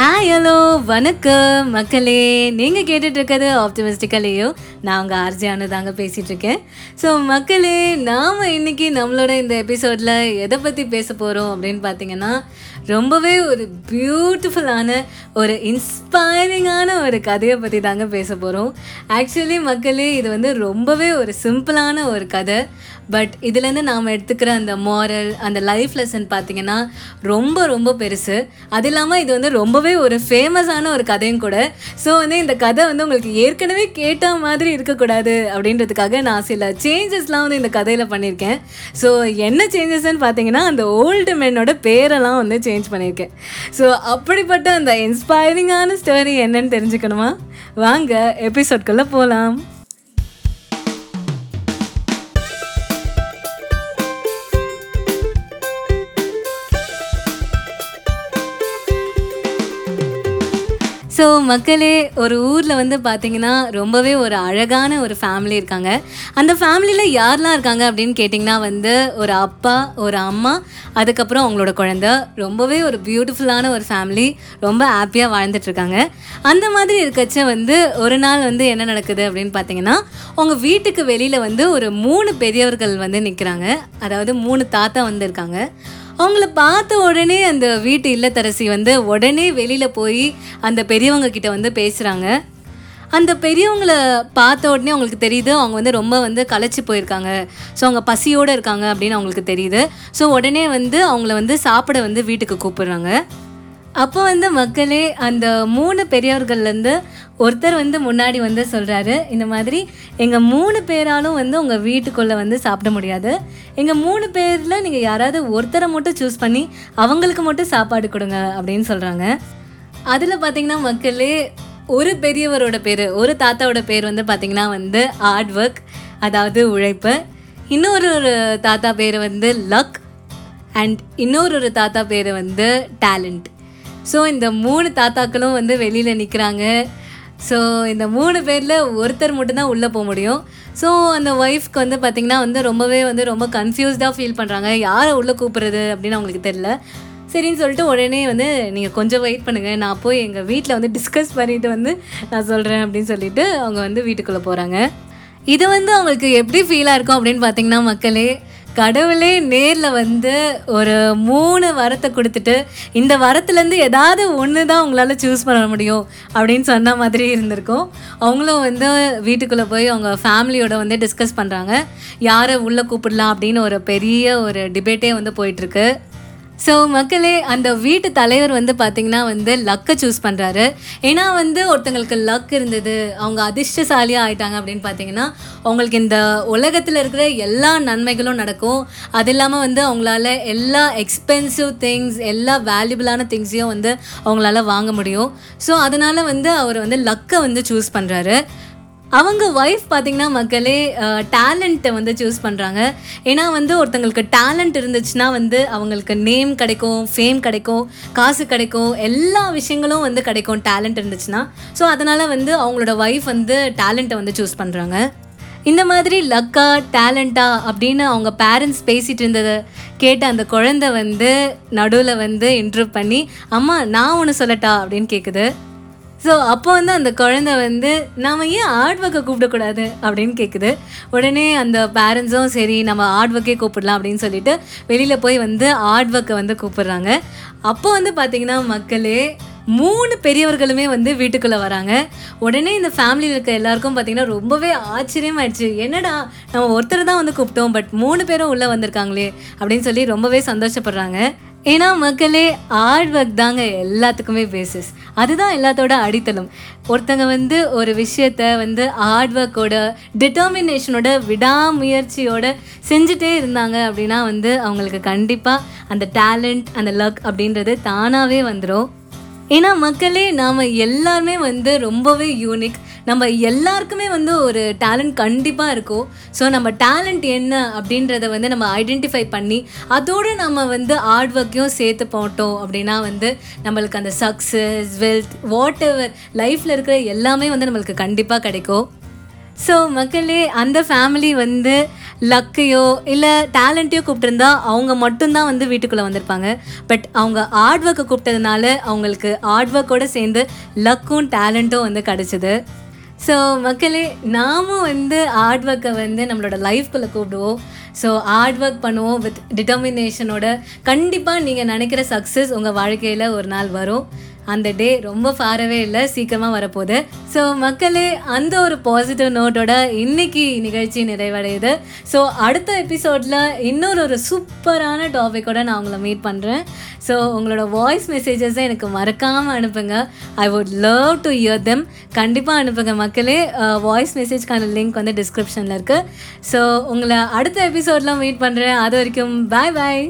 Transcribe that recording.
ஆய் ஹலோ வணக்கம். மக்களே நீங்கள் கேட்டுட்ருக்கிறது ஆப்டிமிஸ்டிக்கலையோ நான் உங்கள் ஆர்ஜியானு தாங்க பேசிகிட்ருக்கேன் ஸோ மக்களே நாம் இன்றைக்கி நம்மளோட இந்த எபிசோடில் எதை பற்றி பேச போகிறோம் அப்படின்னு பார்த்தீங்கன்னா ரொம்பவே ஒரு பியூட்டிஃபுல்லான ஒரு இன்ஸ்பைரிங்கான ஒரு கதையை பற்றி தாங்க பேச போகிறோம் ஆக்சுவலி மக்களே இது வந்து ரொம்பவே ஒரு சிம்பிளான ஒரு கதை. பட் இதுலேருந்து நாம் எடுத்துக்கிற அந்த மாரல் அந்த லைஃப் லெசன் பார்த்தீங்கன்னா ரொம்ப ரொம்ப பெருசு. அது இல்லாமல் இது வந்து ரொம்பவே ஒரு ஃபேமஸான ஒரு கதையும் கூட. ஸோ வந்து இந்த கதை வந்து உங்களுக்கு ஏற்கனவே கேட்ட மாதிரி இருக்கக்கூடாது அப்படின்றதுக்காக நான் சில சேஞ்சஸ்லாம் வந்து இந்த கதையில் பண்ணியிருக்கேன் ஸோ என்ன சேஞ்சஸ்ன்னு பார்த்தீங்கன்னா அந்த ஓல்டு மென்னோட பேரெல்லாம் வந்து சேஞ்ச் பண்ணியிருக்கேன் ஸோ அப்படிப்பட்ட அந்த இன்ஸ்பைரிங்கான ஸ்டோரி என்னன்னு தெரிஞ்சுக்கணுமா? வாங்க எபிசோட்குள்ளே போகலாம் ஸோ மக்களே ஒரு ஊரில் வந்து பார்த்தீங்கன்னா ரொம்பவே ஒரு அழகான ஒரு ஃபேமிலி இருக்காங்க. அந்த ஃபேமிலியில் யாரெலாம் இருக்காங்க அப்படின்னு கேட்டிங்கன்னா வந்து ஒரு அப்பா ஒரு அம்மா அதுக்கப்புறம் அவங்களோட குழந்த. ரொம்பவே ஒரு பியூட்டிஃபுல்லான ஒரு ஃபேமிலி ரொம்ப ஹாப்பியாக வாழ்ந்துட்டுருக்காங்க. அந்த மாதிரி இருக்கச்ச வந்து ஒரு நாள் வந்து என்ன நடக்குது அப்படின்னு பார்த்தீங்கன்னா உங்கள் வீட்டுக்கு வெளியில் வந்து ஒரு மூணு பெரியவர்கள் வந்து நிற்கிறாங்க அதாவது மூணு தாத்தா வந்து இருக்காங்க. அவங்கள பார்த்த உடனே அந்த வீட்டு இல்லத்தரசி வந்து உடனே வெளியில் போய் அந்த பெரியவங்க கிட்ட வந்து பேசுகிறாங்க அந்த பெரியவங்கள பார்த்த உடனே அவங்களுக்கு தெரியுது அவங்க வந்து ரொம்ப வந்து களைச்சி போயிருக்காங்க. ஸோ அவங்க பசியோடு இருக்காங்க அப்படின்னு அவங்களுக்கு தெரியுது. ஸோ உடனே வந்து அவங்கள வந்து சாப்பிட வந்து வீட்டுக்கு கூப்பிடுறாங்க. அப்போ வந்து மக்களே அந்த மூணு பெரியவர்கள்லேருந்து ஒருத்தர் வந்து முன்னாடி வந்து சொல்கிறாரு இந்த மாதிரி எங்கள் மூணு பேராலும் வந்து உங்கள் வீட்டுக்குள்ளே வந்து சாப்பிட முடியாது. எங்கள் மூணு பேரில் நீங்கள் யாராவது ஒருத்தரை மட்டும் சூஸ் பண்ணி அவங்களுக்கு மட்டும் சாப்பாடு கொடுங்க அப்படின்னு சொல்கிறாங்க அதில் பார்த்தீங்கன்னா மக்களே ஒரு பெரியவரோட பேர் ஒரு தாத்தாவோட பேர் வந்து பார்த்திங்கன்னா வந்து ஹார்ட் ஒர்க் அதாவது உழைப்பு. இன்னொரு ஒரு தாத்தா பேர் வந்து லக் அண்ட் இன்னொரு ஒரு தாத்தா பேர் வந்து டேலண்ட் ஸோ இந்த மூணு தாத்தாக்களும் வந்து வெளியில் நிற்கிறாங்க ஸோ இந்த மூணு பேரில் ஒருத்தர் மட்டும்தான் உள்ளே போக முடியும். ஸோ அந்த ஒய்ஃப்க்கு வந்து பார்த்திங்கன்னா வந்து ரொம்பவே வந்து ரொம்ப கன்ஃபியூஸ்டாக ஃபீல் பண்ணுறாங்க யாரை உள்ளே கூப்பிட்றது அப்படின்னு அவங்களுக்கு தெரில சரின்னு சொல்லிட்டு உடனே வந்து நீங்கள் கொஞ்சம் வெயிட் பண்ணுங்கள் நான் போய் எங்கள் வீட்டில் வந்து டிஸ்கஸ் பண்ணிவிட்டு வந்து நான் சொல்கிறேன் அப்படின்னு சொல்லிட்டு அவங்க வந்து வீட்டுக்குள்ளே போகிறாங்க இது வந்து அவங்களுக்கு எப்படி ஃபீலாக இருக்கும் அப்படின்னு பார்த்தீங்கன்னா மக்களே கடவுளே நேரில் வந்து ஒரு மூணு வரத்தை கொடுத்துட்டு இந்த வரத்துலேருந்து ஏதாவது ஒன்று தான் உங்களால் சூஸ் பண்ண முடியும் அப்படின்னு சொன்ன மாதிரி இருந்திருக்கும். அவங்களும் வந்து வீட்டுக்குள்ளே போய் அவங்க ஃபேமிலியோட வந்து டிஸ்கஸ் பண்ணுறாங்க யாரை உள்ளே கூப்பிடலாம் அப்படின்னு ஒரு பெரிய ஒரு டிபேட்டே வந்து போயிட்டுருக்கு ஸோ மக்களே அந்த வீட்டு தலைவர் வந்து பார்த்திங்கன்னா வந்து லக்கை சூஸ் பண்ணுறாரு ஏன்னா வந்து ஒருத்தங்களுக்கு லக் இருந்தது அவங்க அதிர்ஷ்டசாலியாக ஆயிட்டாங்க அப்படின்னு பார்த்தீங்கன்னா அவங்களுக்கு இந்த உலகத்தில் இருக்கிற எல்லா நன்மைகளும் நடக்கும். அது இல்லாமல் வந்து அவங்களால எல்லா எக்ஸ்பென்சிவ் திங்ஸ் எல்லா வேல்யூபிளான திங்ஸையும் வந்து அவங்களால வாங்க முடியும். ஸோ அதனால் வந்து அவர் வந்து லக்கை வந்து சூஸ் பண்ணுறாரு அவங்க ஒய்ஃப் பார்த்தீங்கன்னா மக்களே டேலண்ட்டை வந்து சூஸ் பண்ணுறாங்க ஏன்னா வந்து ஒருத்தங்களுக்கு டேலண்ட் இருந்துச்சுன்னா வந்து அவங்களுக்கு நேம் கிடைக்கும் ஃபேம் கிடைக்கும் காசு கிடைக்கும் எல்லா விஷயங்களும் வந்து கிடைக்கும் டேலண்ட் இருந்துச்சுன்னா. ஸோ அதனால் வந்து அவங்களோட ஒய்ஃப் வந்து டேலண்ட்டை வந்து சூஸ் பண்ணுறாங்க இந்த மாதிரி லக்கா டேலண்டா அப்படின்னு அவங்க பேரண்ட்ஸ் பேசிகிட்டு இருந்ததை கேட்ட அந்த குழந்தை வந்து நடுவில் வந்து இன்ட்ரூவ் பண்ணி அம்மா நான் ஒன்று சொல்லட்டா? அப்படின்னு கேட்குது ஸோ அப்போ வந்து அந்த குழந்தை வந்து நாம் ஏன் ஆர்ட் ஒர்க்கை கூப்பிடக்கூடாது? அப்படின்னு கேட்குது உடனே அந்த பேரண்ட்ஸும் சரி நம்ம ஆர்ட் ஒர்க்கே கூப்பிடலாம் அப்படின்னு சொல்லிட்டு வெளியில் போய் வந்து ஆர்ட் ஒர்க்கை வந்து கூப்பிடுறாங்க. அப்போ வந்து பார்த்திங்கன்னா மக்களே மூணு பெரியவர்களுமே வந்து வீட்டுக்குள்ளே வராங்க. உடனே இந்த ஃபேமிலியில் இருக்க எல்லாருக்கும் பார்த்தீங்கன்னா ரொம்பவே ஆச்சரியமாயிடுச்சு. என்னடா நம்ம ஒருத்தர் தான் வந்து கூப்பிட்டோம் பட் மூணு பேரும் உள்ளே வந்திருக்காங்களே அப்படின்னு சொல்லி ரொம்பவே சந்தோஷப்படுறாங்க. ஏன்னா மக்களே ஹார்ட் ஒர்க் தாங்க எல்லாத்துக்குமே பேசிஸ் அதுதான் எல்லாத்தோட அடித்தளம். ஒருத்தங்க வந்து ஒரு விஷயத்த வந்து ஹார்ட் ஒர்க்கோட டிட்டர்மினேஷனோட விடாமுயற்சியோட செஞ்சுட்டே இருந்தாங்க அப்படின்னா வந்து அவங்களுக்கு கண்டிப்பாக அந்த டேலண்ட் அந்த லக் அப்படின்றது தானாகவே வந்துடும் ஏன்னா மக்களே நாம் எல்லாருமே வந்து ரொம்பவே யூனிக் நம்ம எல்லாருக்குமே வந்து ஒரு டேலண்ட் கண்டிப்பாக இருக்கும். ஸோ நம்ம டேலண்ட் என்ன அப்படின்றத வந்து நம்ம ஐடென்டிஃபை பண்ணி அதோடு நம்ம வந்து ஹார்ட் ஒர்க்கையும் சேர்த்து போட்டோம் அப்படின்னா வந்து நம்மளுக்கு அந்த சக்ஸஸ் வெல்த் வாட் எவர் லைஃப்பில் இருக்கிற எல்லாமே வந்து நம்மளுக்கு கண்டிப்பாக கிடைக்கும். ஸோ மக்களே அந்த ஃபேமிலி வந்து லக்கையோ இல்லை டேலண்ட்டையோ கூப்பிட்டுருந்தா அவங்க மட்டும்தான் வந்து வீட்டுக்குள்ளே வந்திருப்பாங்க. பட் அவங்க ஹார்ட் ஒர்க்கை கூப்பிட்டதுனால அவங்களுக்கு ஹார்ட் ஒர்க்கோட சேர்ந்து லக்கும் டேலண்ட்டும் வந்து கிடச்சிது. ஸோ மக்களே நாமும் வந்து ஹார்ட் ஒர்க்கை வந்து நம்மளோட லைஃப்குள்ளே கூப்பிடுவோம். ஸோ ஹார்ட் ஒர்க் பண்ணுவோம் வித் டிட்டர்மினேஷனோட கண்டிப்பாக நீங்கள் நினைக்கிற சக்ஸஸ் உங்கள் வாழ்க்கையில் ஒரு நாள் வரும். அந்த டே ரொம்ப ஃபாரவே இல்லை சீக்கிரமாக வரப்போகுது. ஸோ மக்களே அந்த ஒரு பாசிட்டிவ் நோட்டோட இன்னைக்கு நிகழ்ச்சி நிறைவடையுது. ஸோ அடுத்த எபிசோடில் இன்னொரு ஒரு சூப்பரான டாப்பிக்கோட நான் உங்களை மீட் பண்ணுறேன் ஸோ உங்களோட வாய்ஸ் மெசேஜஸை எனக்கு மறக்காமல் அனுப்புங்க. I would love to hear them கண்டிப்பாக அனுப்புங்க மக்களே. வாய்ஸ் மெசேஜ்க்கான லிங்க் வந்து டிஸ்கிரிப்ஷனில் இருக்குது ஸோ உங்களை அடுத்த எபிசோடில் மீட் பண்ணுறேன் அது வரைக்கும் பாய் பாய்